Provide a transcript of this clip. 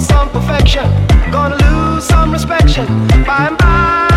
some perfection. Gonna lose some respect by and by.